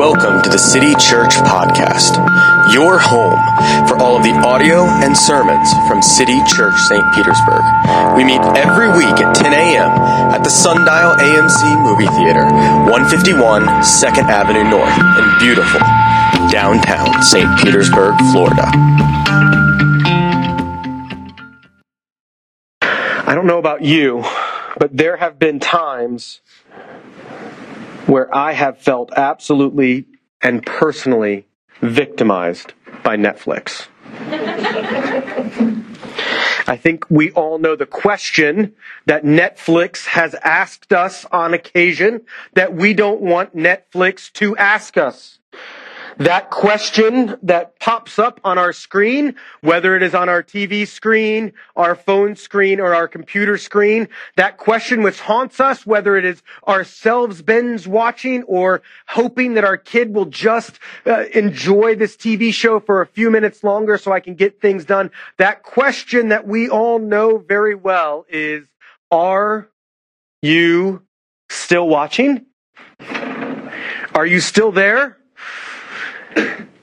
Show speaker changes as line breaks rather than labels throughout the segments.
Welcome to the City Church Podcast, your home for all of the audio and sermons from City Church St. Petersburg. We meet every week at 10 a.m. at the Sundial AMC Movie Theater, 151 2nd Avenue North in beautiful downtown St. Petersburg, Florida.
I don't know about you, but there have been times where I have felt absolutely and personally victimized by Netflix. I think we all know the question that Netflix has asked us on occasion that we don't want Netflix to ask us that question that pops up on our screen, whether it is on our TV screen, our phone screen, or our computer screen, that question which haunts us, whether it is ourselves binge watching or hoping that our kid will just uh, enjoy this TV show for a few minutes longer so I can get things done. That question that we all know very well is, are you still watching? Are you still there?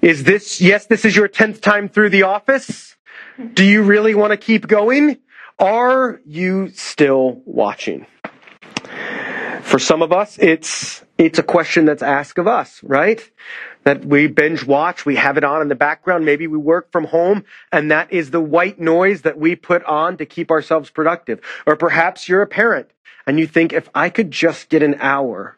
Is this, yes, this is your 10th time through the office? Do you really want to keep going? Are you still watching? For some of us, it's, it's a question that's asked of us, right? That we binge watch, we have it on in the background, maybe we work from home, and that is the white noise that we put on to keep ourselves productive. Or perhaps you're a parent and you think, if I could just get an hour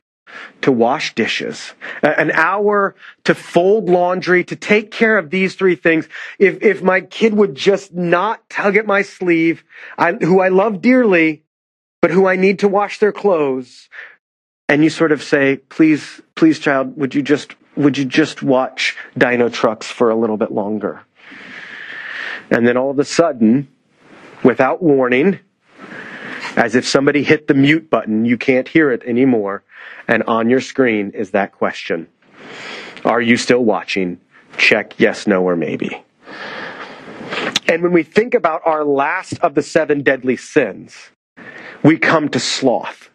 to wash dishes, an hour to fold laundry, to take care of these three things. If, if my kid would just not tug at my sleeve, I, who I love dearly, but who I need to wash their clothes, and you sort of say, please, please child, would you just, would you just watch Dinotrux for a little bit longer? And then all of a sudden, without warning, as if somebody hit the mute button, you can't hear it anymore. And on your screen is that question. Are you still watching? Check yes, no, or maybe. And when we think about our last of the seven deadly sins, we come to sloth.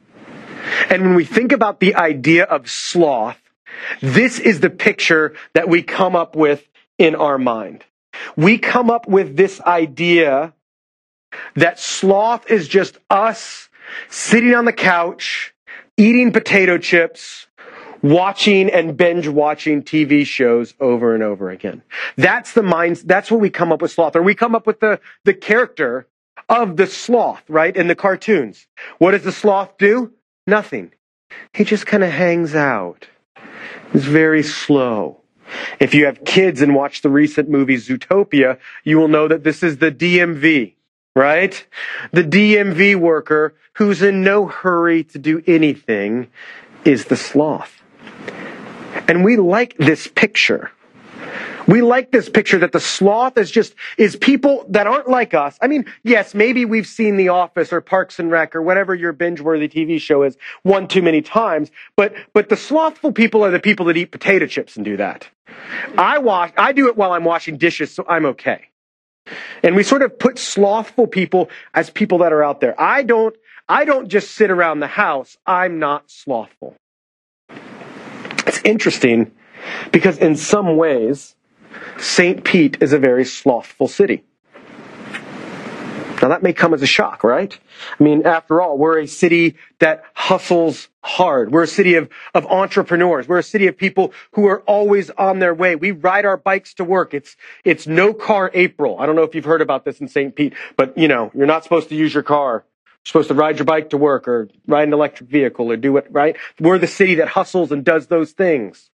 And when we think about the idea of sloth, this is the picture that we come up with in our mind. We come up with this idea that sloth is just us sitting on the couch, eating potato chips, watching and binge watching TV shows over and over again. That's the minds, that's what we come up with sloth. Or we come up with the, the character of the sloth, right? In the cartoons. What does the sloth do? Nothing. He just kind of hangs out. He's very slow. If you have kids and watch the recent movie Zootopia, you will know that this is the DMV right? The DMV worker who's in no hurry to do anything is the sloth. And we like this picture. We like this picture that the sloth is just, is people that aren't like us. I mean, yes, maybe we've seen The Office or Parks and Rec or whatever your binge-worthy TV show is one too many times, but, but the slothful people are the people that eat potato chips and do that. I wash, I do it while I'm washing dishes, so I'm okay. And we sort of put slothful people as people that are out there. I don't, I don't just sit around the house. I'm not slothful. It's interesting because in some ways, St. Pete is a very slothful city. Now that may come as a shock, right? I mean, after all, we're a city that hustles hard. We're a city of, of entrepreneurs. We're a city of people who are always on their way. We ride our bikes to work. It's, it's no car April. I don't know if you've heard about this in St. Pete, but you know, you're not supposed to use your car. You're supposed to ride your bike to work or ride an electric vehicle or do it, right? We're the city that hustles and does those things.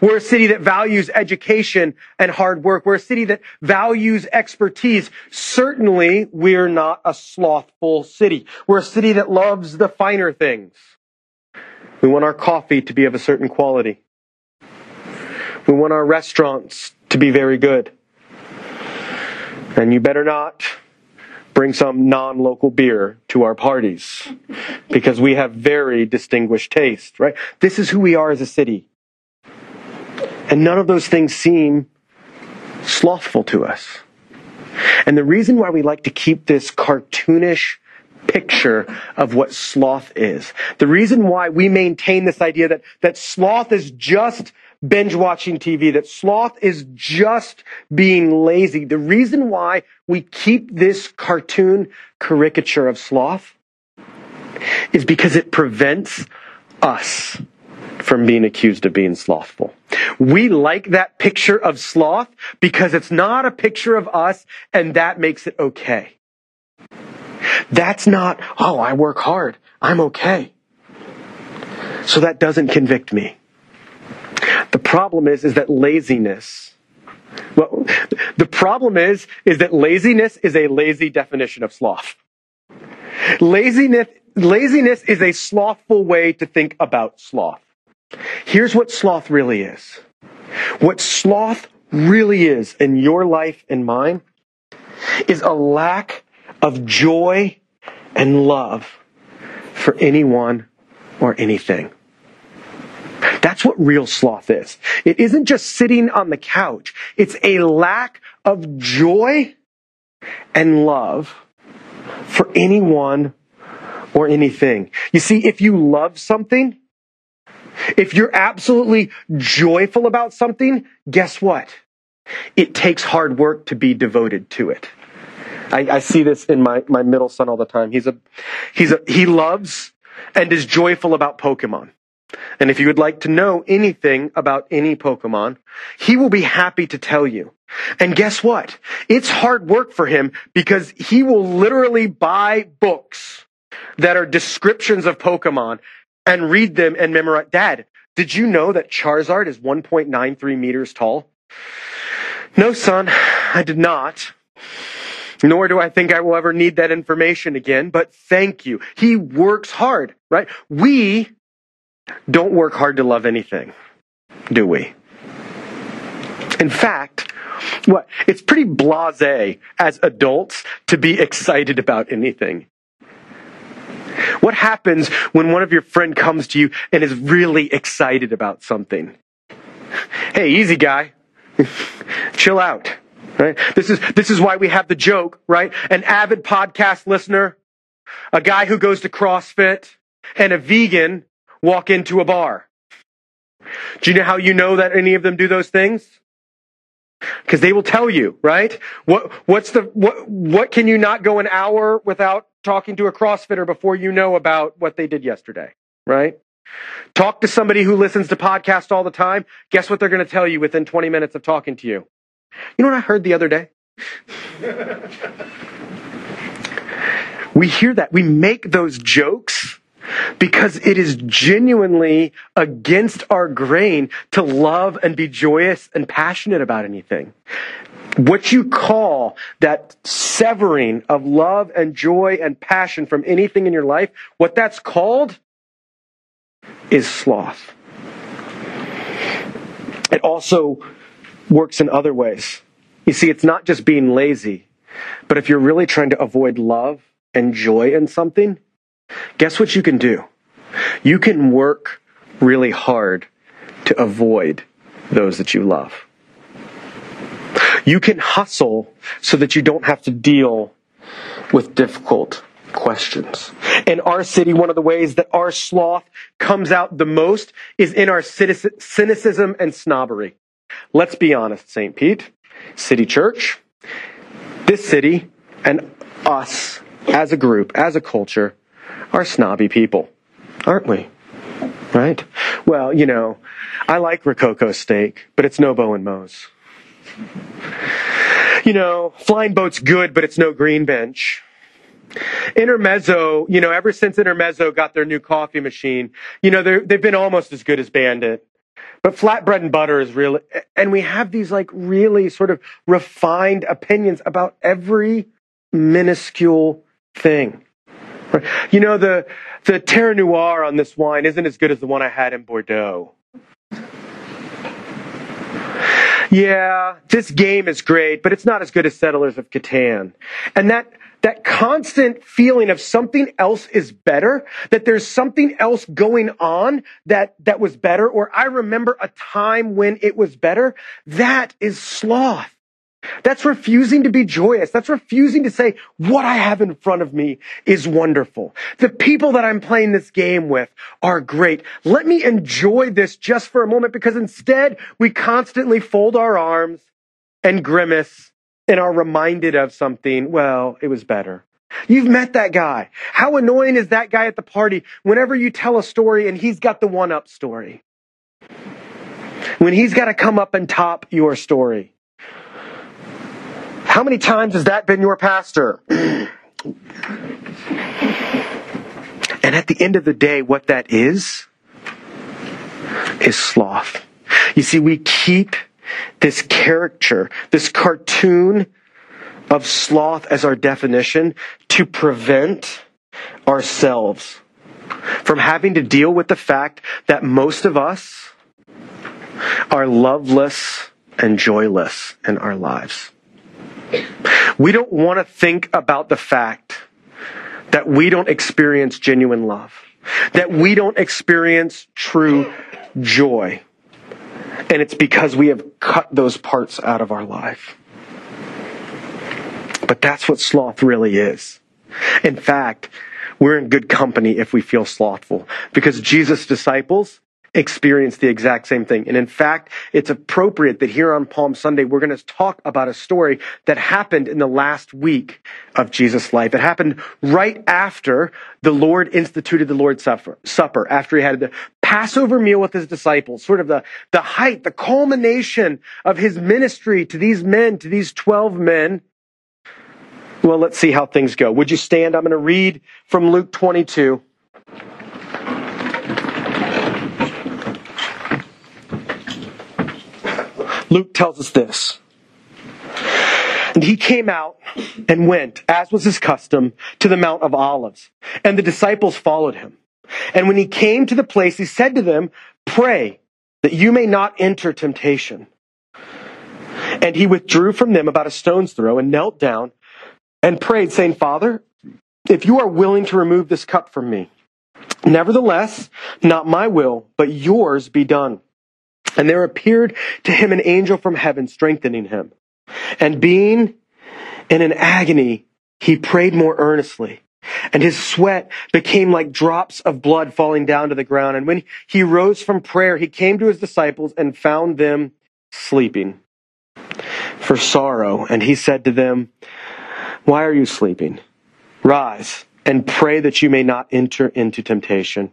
We're a city that values education and hard work. We're a city that values expertise. Certainly, we're not a slothful city. We're a city that loves the finer things. We want our coffee to be of a certain quality. We want our restaurants to be very good. And you better not bring some non-local beer to our parties because we have very distinguished taste, right? This is who we are as a city. And none of those things seem slothful to us. And the reason why we like to keep this cartoonish picture of what sloth is. The reason why we maintain this idea that, that sloth is just binge watching TV, that sloth is just being lazy. The reason why we keep this cartoon caricature of sloth is because it prevents us from being accused of being slothful. We like that picture of sloth because it's not a picture of us and that makes it okay. That's not, oh, I work hard. I'm okay. So that doesn't convict me. The problem is, is that laziness, well, the problem is, is that laziness is a lazy definition of sloth. Laziness, laziness is a slothful way to think about sloth. Here's what sloth really is. What sloth really is in your life and mine is a lack of joy and love for anyone or anything. That's what real sloth is. It isn't just sitting on the couch. It's a lack of joy and love for anyone or anything. You see, if you love something, if you're absolutely joyful about something, guess what? It takes hard work to be devoted to it. I, I see this in my, my middle son all the time. He's a, he's a, he loves and is joyful about Pokemon. And if you would like to know anything about any Pokemon, he will be happy to tell you. And guess what? It's hard work for him because he will literally buy books that are descriptions of Pokemon and read them and memorize. Dad, did you know that Charizard is 1.93 meters tall? No, son, I did not. Nor do I think I will ever need that information again, but thank you. He works hard, right? We don't work hard to love anything, do we? In fact, what? It's pretty blase as adults to be excited about anything. What happens when one of your friend comes to you and is really excited about something? Hey, easy guy. Chill out. Right? This is, this is why we have the joke, right? An avid podcast listener, a guy who goes to CrossFit, and a vegan walk into a bar. Do you know how you know that any of them do those things? Because they will tell you, right? What, what's the, what, what can you not go an hour without talking to a CrossFitter before you know about what they did yesterday, right? Talk to somebody who listens to podcasts all the time. Guess what they're going to tell you within 20 minutes of talking to you? You know what I heard the other day? we hear that. We make those jokes because it is genuinely against our grain to love and be joyous and passionate about anything. What you call that severing of love and joy and passion from anything in your life, what that's called is sloth. It also works in other ways. You see, it's not just being lazy, but if you're really trying to avoid love and joy in something, guess what you can do? You can work really hard to avoid those that you love. You can hustle so that you don't have to deal with difficult questions. In our city, one of the ways that our sloth comes out the most is in our cynicism and snobbery. Let's be honest, St. Pete, City Church, this city, and us as a group, as a culture, are snobby people, aren't we? Right? Well, you know, I like Rococo steak, but it's no Bow and Mo's. You know, flying boat's good, but it's no green bench. Intermezzo, you know, ever since Intermezzo got their new coffee machine, you know, they've been almost as good as Bandit. But flatbread and butter is really, and we have these like really sort of refined opinions about every minuscule thing. You know, the, the terroir on this wine isn't as good as the one I had in Bordeaux. Yeah, this game is great, but it's not as good as Settlers of Catan. And that, that constant feeling of something else is better, that there's something else going on that, that was better, or I remember a time when it was better, that is sloth. That's refusing to be joyous. That's refusing to say, what I have in front of me is wonderful. The people that I'm playing this game with are great. Let me enjoy this just for a moment because instead we constantly fold our arms and grimace and are reminded of something. Well, it was better. You've met that guy. How annoying is that guy at the party whenever you tell a story and he's got the one up story? When he's got to come up and top your story. How many times has that been your pastor? and at the end of the day, what that is, is sloth. You see, we keep this caricature, this cartoon of sloth as our definition to prevent ourselves from having to deal with the fact that most of us are loveless and joyless in our lives. We don't want to think about the fact that we don't experience genuine love, that we don't experience true joy. And it's because we have cut those parts out of our life. But that's what sloth really is. In fact, we're in good company if we feel slothful because Jesus' disciples experienced the exact same thing. And in fact, it's appropriate that here on Palm Sunday, we're going to talk about a story that happened in the last week of Jesus' life. It happened right after the Lord instituted the Lord's Supper, after he had the Passover meal with his disciples, sort of the, the height, the culmination of his ministry to these men, to these 12 men. Well, let's see how things go. Would you stand? I'm going to read from Luke 22. Luke tells us this. And he came out and went, as was his custom, to the Mount of Olives. And the disciples followed him. And when he came to the place, he said to them, Pray that you may not enter temptation. And he withdrew from them about a stone's throw and knelt down and prayed, saying, Father, if you are willing to remove this cup from me, nevertheless, not my will, but yours be done. And there appeared to him an angel from heaven strengthening him. And being in an agony, he prayed more earnestly. And his sweat became like drops of blood falling down to the ground. And when he rose from prayer, he came to his disciples and found them sleeping for sorrow. And he said to them, Why are you sleeping? Rise and pray that you may not enter into temptation.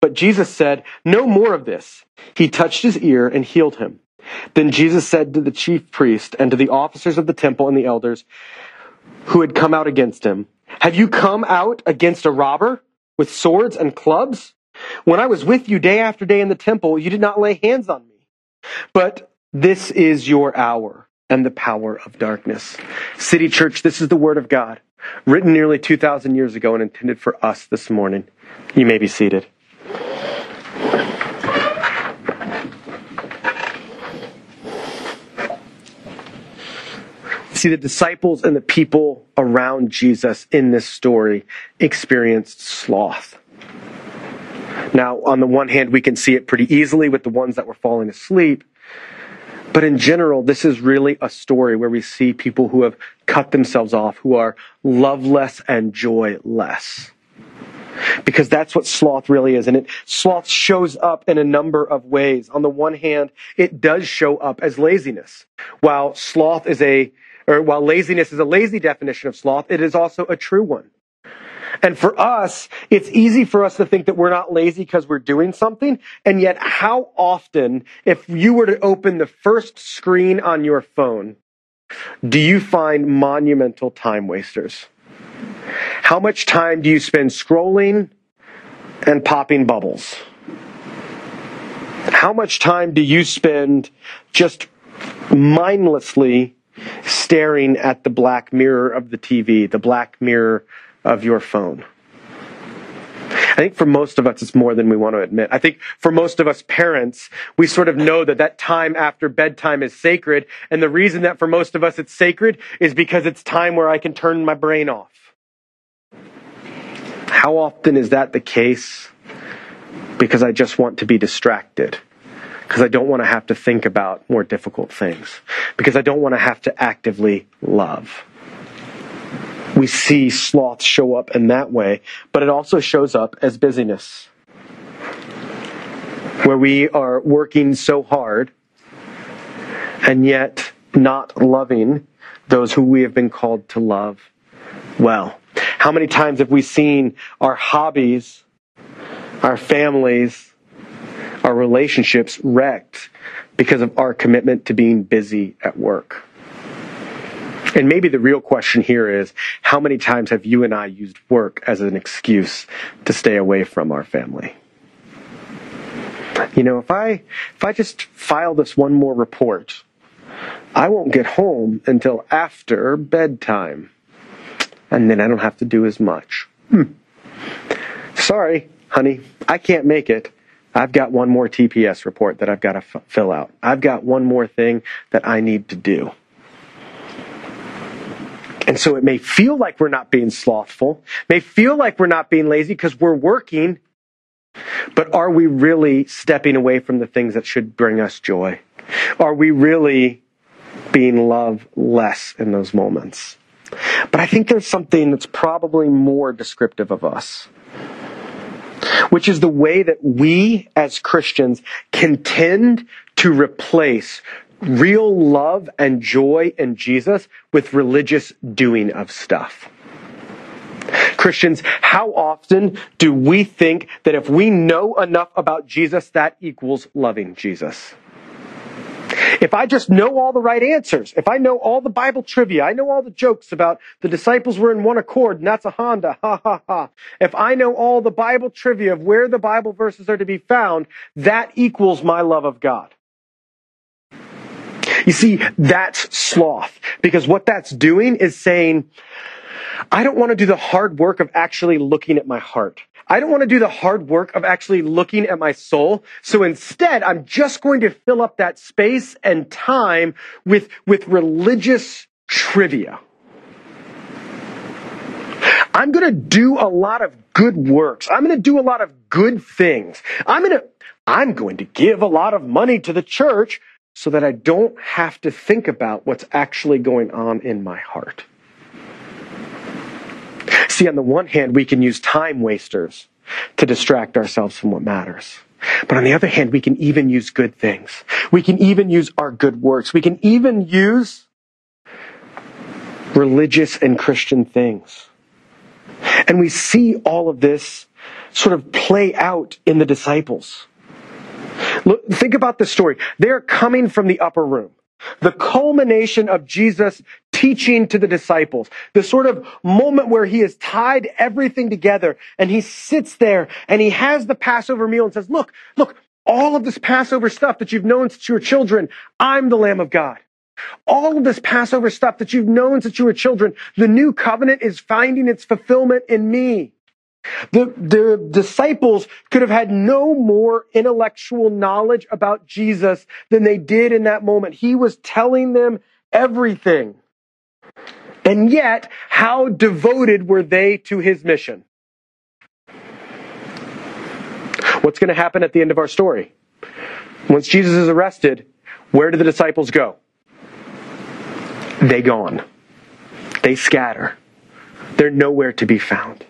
But Jesus said, No more of this. He touched his ear and healed him. Then Jesus said to the chief priest and to the officers of the temple and the elders who had come out against him, Have you come out against a robber with swords and clubs? When I was with you day after day in the temple, you did not lay hands on me. But this is your hour and the power of darkness. City Church, this is the word of God, written nearly 2,000 years ago and intended for us this morning. You may be seated. See, the disciples and the people around Jesus in this story experienced sloth. Now, on the one hand, we can see it pretty easily with the ones that were falling asleep. But in general, this is really a story where we see people who have cut themselves off, who are loveless and joyless. Because that's what sloth really is. And it, sloth shows up in a number of ways. On the one hand, it does show up as laziness. While sloth is a or while laziness is a lazy definition of sloth, it is also a true one. And for us, it's easy for us to think that we're not lazy because we're doing something. And yet, how often, if you were to open the first screen on your phone, do you find monumental time wasters? How much time do you spend scrolling and popping bubbles? How much time do you spend just mindlessly staring at the black mirror of the TV, the black mirror of your phone. I think for most of us, it's more than we want to admit. I think for most of us parents, we sort of know that that time after bedtime is sacred. And the reason that for most of us it's sacred is because it's time where I can turn my brain off. How often is that the case? Because I just want to be distracted. Because I don't want to have to think about more difficult things. Because I don't want to have to actively love we see sloth show up in that way, but it also shows up as busyness. Where we are working so hard and yet not loving those who we have been called to love well. How many times have we seen our hobbies, our families, our relationships wrecked because of our commitment to being busy at work? And maybe the real question here is how many times have you and I used work as an excuse to stay away from our family? You know, if I if I just file this one more report, I won't get home until after bedtime. And then I don't have to do as much. Hmm. Sorry, honey, I can't make it. I've got one more TPS report that I've got to f- fill out. I've got one more thing that I need to do. And so it may feel like we're not being slothful, may feel like we're not being lazy because we're working, but are we really stepping away from the things that should bring us joy? Are we really being loved less in those moments? But I think there's something that's probably more descriptive of us, which is the way that we as Christians can tend to replace real love and joy in Jesus with religious doing of stuff. Christians, how often do we think that if we know enough about Jesus, that equals loving Jesus? If I just know all the right answers, if I know all the Bible trivia, I know all the jokes about the disciples were in one accord and that's a Honda, ha ha ha. If I know all the Bible trivia of where the Bible verses are to be found, that equals my love of God. You see, that's sloth. Because what that's doing is saying, I don't want to do the hard work of actually looking at my heart. I don't want to do the hard work of actually looking at my soul. So instead, I'm just going to fill up that space and time with, with religious trivia. I'm going to do a lot of good works. I'm going to do a lot of good things. I'm going to, I'm going to give a lot of money to the church so that I don't have to think about what's actually going on in my heart. See, on the one hand, we can use time wasters to distract ourselves from what matters. But on the other hand, we can even use good things. We can even use our good works. We can even use religious and Christian things. And we see all of this sort of play out in the disciples. Look, think about the story. They're coming from the upper room. The culmination of Jesus teaching to the disciples. The sort of moment where he has tied everything together and he sits there and he has the Passover meal and says, look, look, all of this Passover stuff that you've known since you were children, I'm the Lamb of God. All of this Passover stuff that you've known since you were children, the new covenant is finding its fulfillment in me. The, the disciples could have had no more intellectual knowledge about Jesus than they did in that moment. He was telling them everything. And yet, how devoted were they to his mission? What's going to happen at the end of our story? Once Jesus is arrested, where do the disciples go? They gone. They scatter. They're nowhere to be found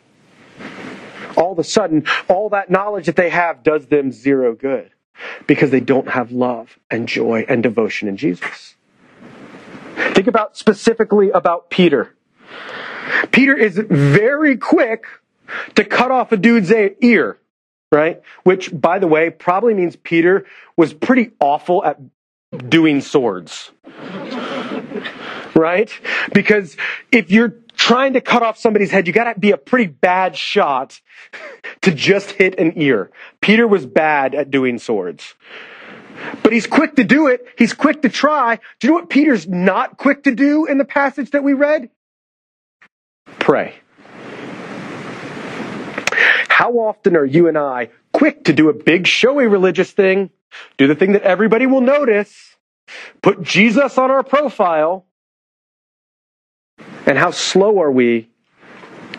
all of a sudden, all that knowledge that they have does them zero good because they don't have love and joy and devotion in Jesus. Think about specifically about Peter. Peter is very quick to cut off a dude's ear, right? Which, by the way, probably means Peter was pretty awful at doing swords. right? Because if you're trying to cut off somebody's head, you gotta be a pretty bad shot to just hit an ear. Peter was bad at doing swords. But he's quick to do it. He's quick to try. Do you know what Peter's not quick to do in the passage that we read? Pray. How often are you and I quick to do a big, showy religious thing, do the thing that everybody will notice, put Jesus on our profile, and how slow are we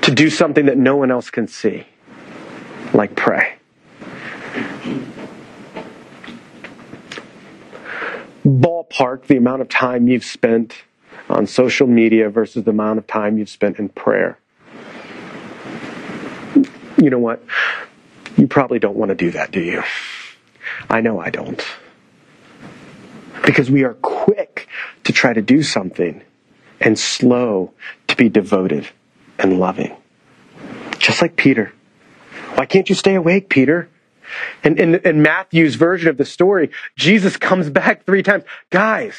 to do something that no one else can see, like pray? Ballpark the amount of time you've spent on social media versus the amount of time you've spent in prayer. You know what? You probably don't want to do that, do you? I know I don't. Because we are quick to try to do something and slow to be devoted and loving. Just like Peter. Why can't you stay awake, Peter? And in, in Matthew's version of the story, Jesus comes back three times. Guys,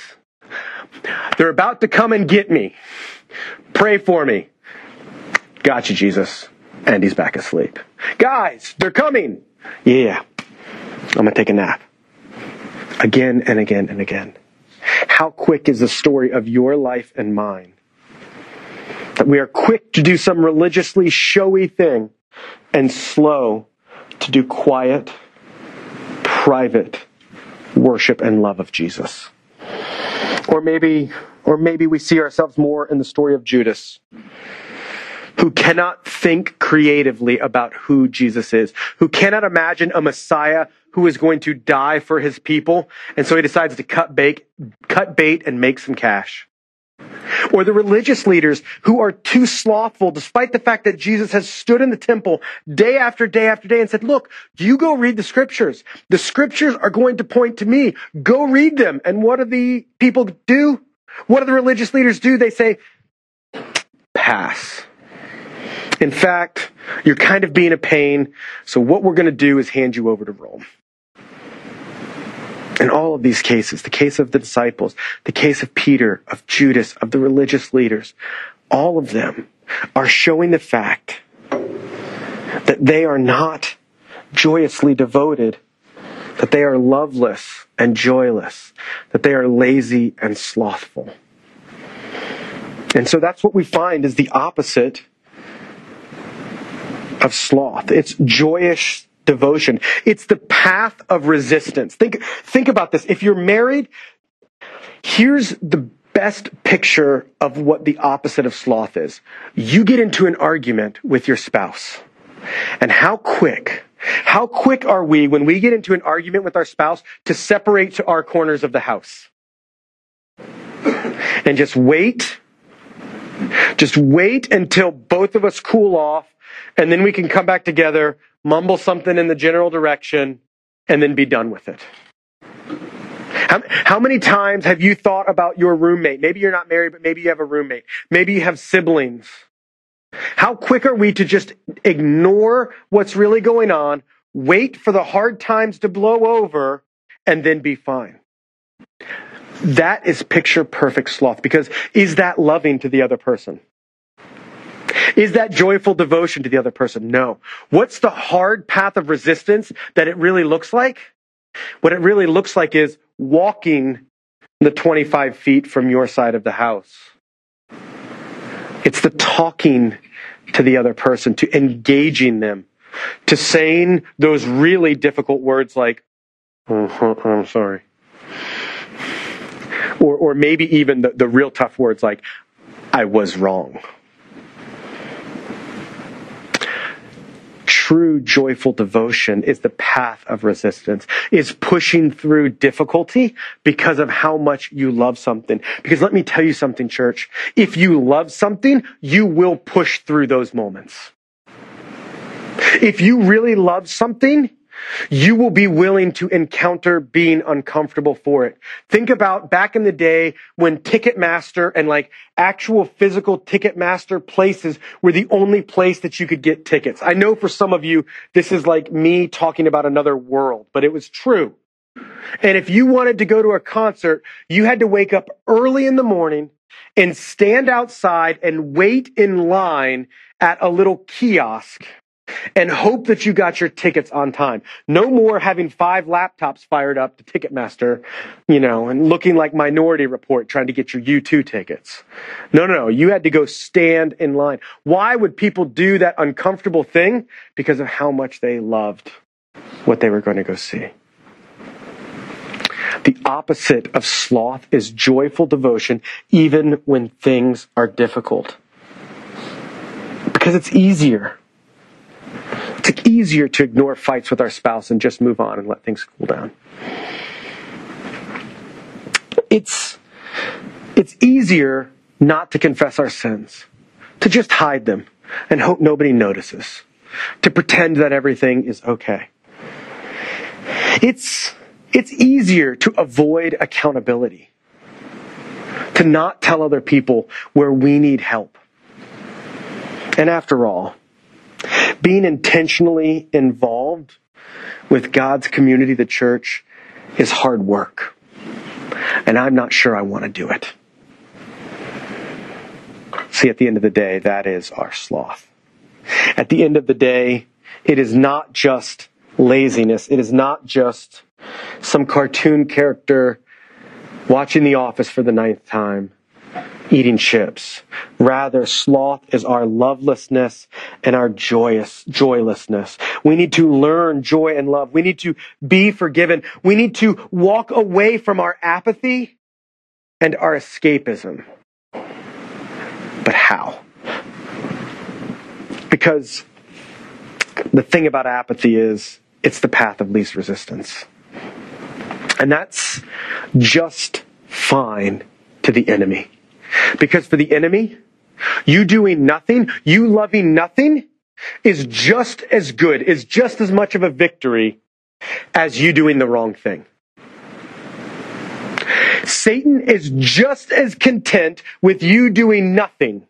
they're about to come and get me. Pray for me. Got you, Jesus. And he's back asleep. Guys, they're coming. Yeah. I'm going to take a nap. Again and again and again. How quick is the story of your life and mine? That we are quick to do some religiously showy thing and slow to do quiet, private worship and love of Jesus. Or maybe, or maybe we see ourselves more in the story of Judas, who cannot think creatively about who Jesus is, who cannot imagine a Messiah who is going to die for his people, and so he decides to cut bait, cut bait and make some cash. Or the religious leaders who are too slothful, despite the fact that Jesus has stood in the temple day after day after day and said, look, you go read the scriptures. The scriptures are going to point to me. Go read them. And what do the people do? What do the religious leaders do? They say, pass. In fact, you're kind of being a pain. So what we're going to do is hand you over to Rome. In all of these cases, the case of the disciples, the case of Peter, of Judas, of the religious leaders, all of them are showing the fact that they are not joyously devoted, that they are loveless and joyless, that they are lazy and slothful. And so that's what we find is the opposite of sloth. It's joyous devotion. It's the path of resistance. Think, think about this. If you're married, here's the best picture of what the opposite of sloth is. You get into an argument with your spouse. And how quick, how quick are we when we get into an argument with our spouse to separate to our corners of the house? And just wait, just wait until both of us cool off, and then we can come back together mumble something in the general direction, and then be done with it. How, how, many times have you thought about your roommate? Maybe you're not married, but maybe you have a roommate. Maybe you have siblings. How quick are we to just ignore what's really going on, wait for the hard times to blow over, and then be fine? That is picture perfect sloth because is that loving to the other person? Is that joyful devotion to the other person? No. What's the hard path of resistance that it really looks like? What it really looks like is walking the 25 feet from your side of the house. It's the talking to the other person, to engaging them, to saying those really difficult words like, oh, I'm sorry. Or, or maybe even the, the real tough words like, I was wrong. True joyful devotion is the path of resistance, is pushing through difficulty because of how much you love something. Because let me tell you something, church. If you love something, you will push through those moments. If you really love something, you will be willing to encounter being uncomfortable for it. Think about back in the day when Ticketmaster and like actual physical Ticketmaster places were the only place that you could get tickets. I know for some of you, this is like me talking about another world, but it was true. And if you wanted to go to a concert, you had to wake up early in the morning and stand outside and wait in line at a little kiosk and hope that you got your tickets on time. No more having five laptops fired up to Ticketmaster, you know, and looking like Minority Report trying to get your U2 tickets. No, no, no. You had to go stand in line. Why would people do that uncomfortable thing? Because of how much they loved what they were going to go see. The opposite of sloth is joyful devotion, even when things are difficult. Because it's easier. It's easier to ignore fights with our spouse and just move on and let things cool down. It's, it's easier not to confess our sins, to just hide them and hope nobody notices, to pretend that everything is okay. It's, it's easier to avoid accountability, to not tell other people where we need help. And after all, being intentionally involved with God's community, the church, is hard work. And I'm not sure I want to do it. See, at the end of the day, that is our sloth. At the end of the day, it is not just laziness. It is not just some cartoon character watching The Office for the ninth time eating chips. Rather, sloth is our lovelessness and our joyous, joylessness. We need to learn joy and love. We need to be forgiven. We need to walk away from our apathy and our escapism. But how? Because the thing about apathy is it's the path of least resistance. And that's just fine to the enemy. Because for the enemy, you doing nothing, you loving nothing, is just as good, is just as much of a victory as you doing the wrong thing. Satan is just as content with you doing nothing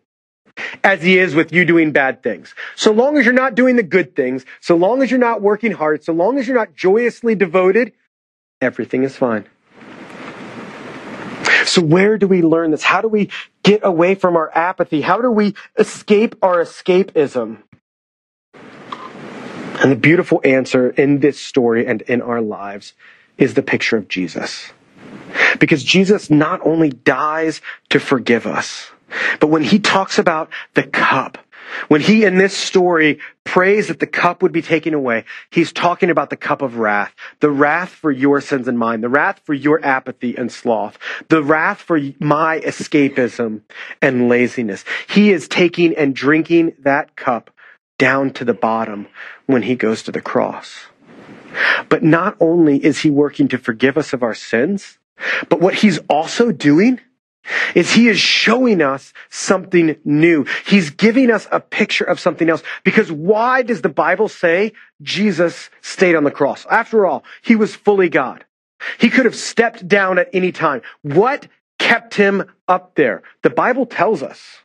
as he is with you doing bad things. So long as you're not doing the good things, so long as you're not working hard, so long as you're not joyously devoted, everything is fine. So where do we learn this? How do we get away from our apathy? How do we escape our escapism? And the beautiful answer in this story and in our lives is the picture of Jesus. Because Jesus not only dies to forgive us, but when he talks about the cup, when he in this story prays that the cup would be taken away, he's talking about the cup of wrath, the wrath for your sins and mine, the wrath for your apathy and sloth, the wrath for my escapism and laziness. He is taking and drinking that cup down to the bottom when he goes to the cross. But not only is he working to forgive us of our sins, but what he's also doing is he is showing us something new. He's giving us a picture of something else. Because why does the Bible say Jesus stayed on the cross? After all, he was fully God. He could have stepped down at any time. What kept him up there? The Bible tells us.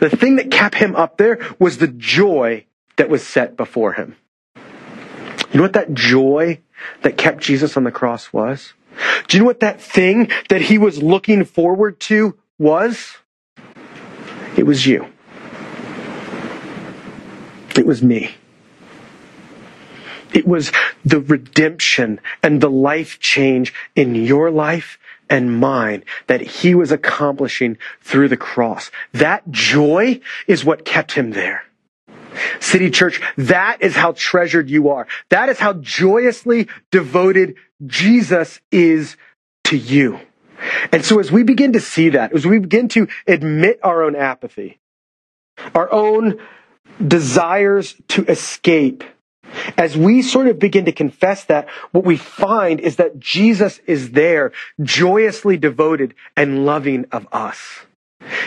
The thing that kept him up there was the joy that was set before him. You know what that joy that kept Jesus on the cross was? Do you know what that thing that he was looking forward to was? It was you. It was me. It was the redemption and the life change in your life and mine that he was accomplishing through the cross. That joy is what kept him there. City Church, that is how treasured you are. That is how joyously devoted Jesus is to you. And so as we begin to see that, as we begin to admit our own apathy, our own desires to escape, as we sort of begin to confess that, what we find is that Jesus is there, joyously devoted and loving of us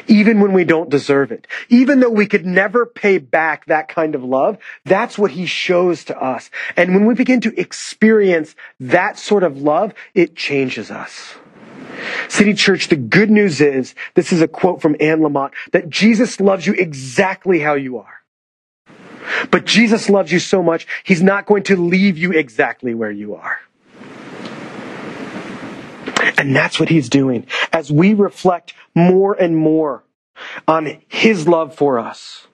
even when we don't deserve it. Even though we could never pay back that kind of love, that's what he shows to us. And when we begin to experience that sort of love, it changes us. City Church, the good news is, this is a quote from Anne Lamott, that Jesus loves you exactly how you are. But Jesus loves you so much, he's not going to leave you exactly where you are. And that's what he's doing as we reflect more and more on his love for us.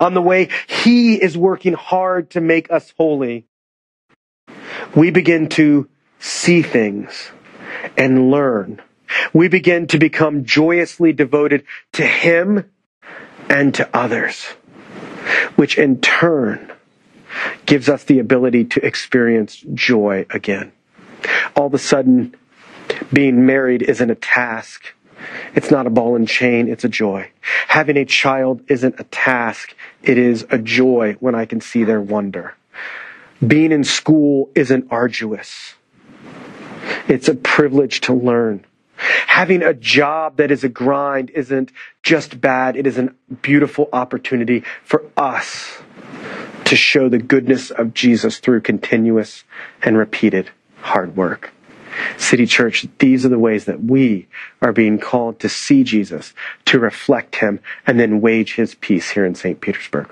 on the way He is working hard to make us holy, we begin to see things and learn. We begin to become joyously devoted to Him and to others, which in turn gives us the ability to experience joy again. All of a sudden, being married isn't a task. It's not a ball and chain, it's a joy. Having a child isn't a task, it is a joy when I can see their wonder. Being in school isn't arduous. It's a privilege to learn. Having a job that is a grind isn't just bad, it is a beautiful opportunity for us to show the goodness of Jesus through continuous and repeated hard work. City Church, these are the ways that we are being called to see Jesus, to reflect him, and then wage his peace here in St. Petersburg.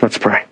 Let's pray.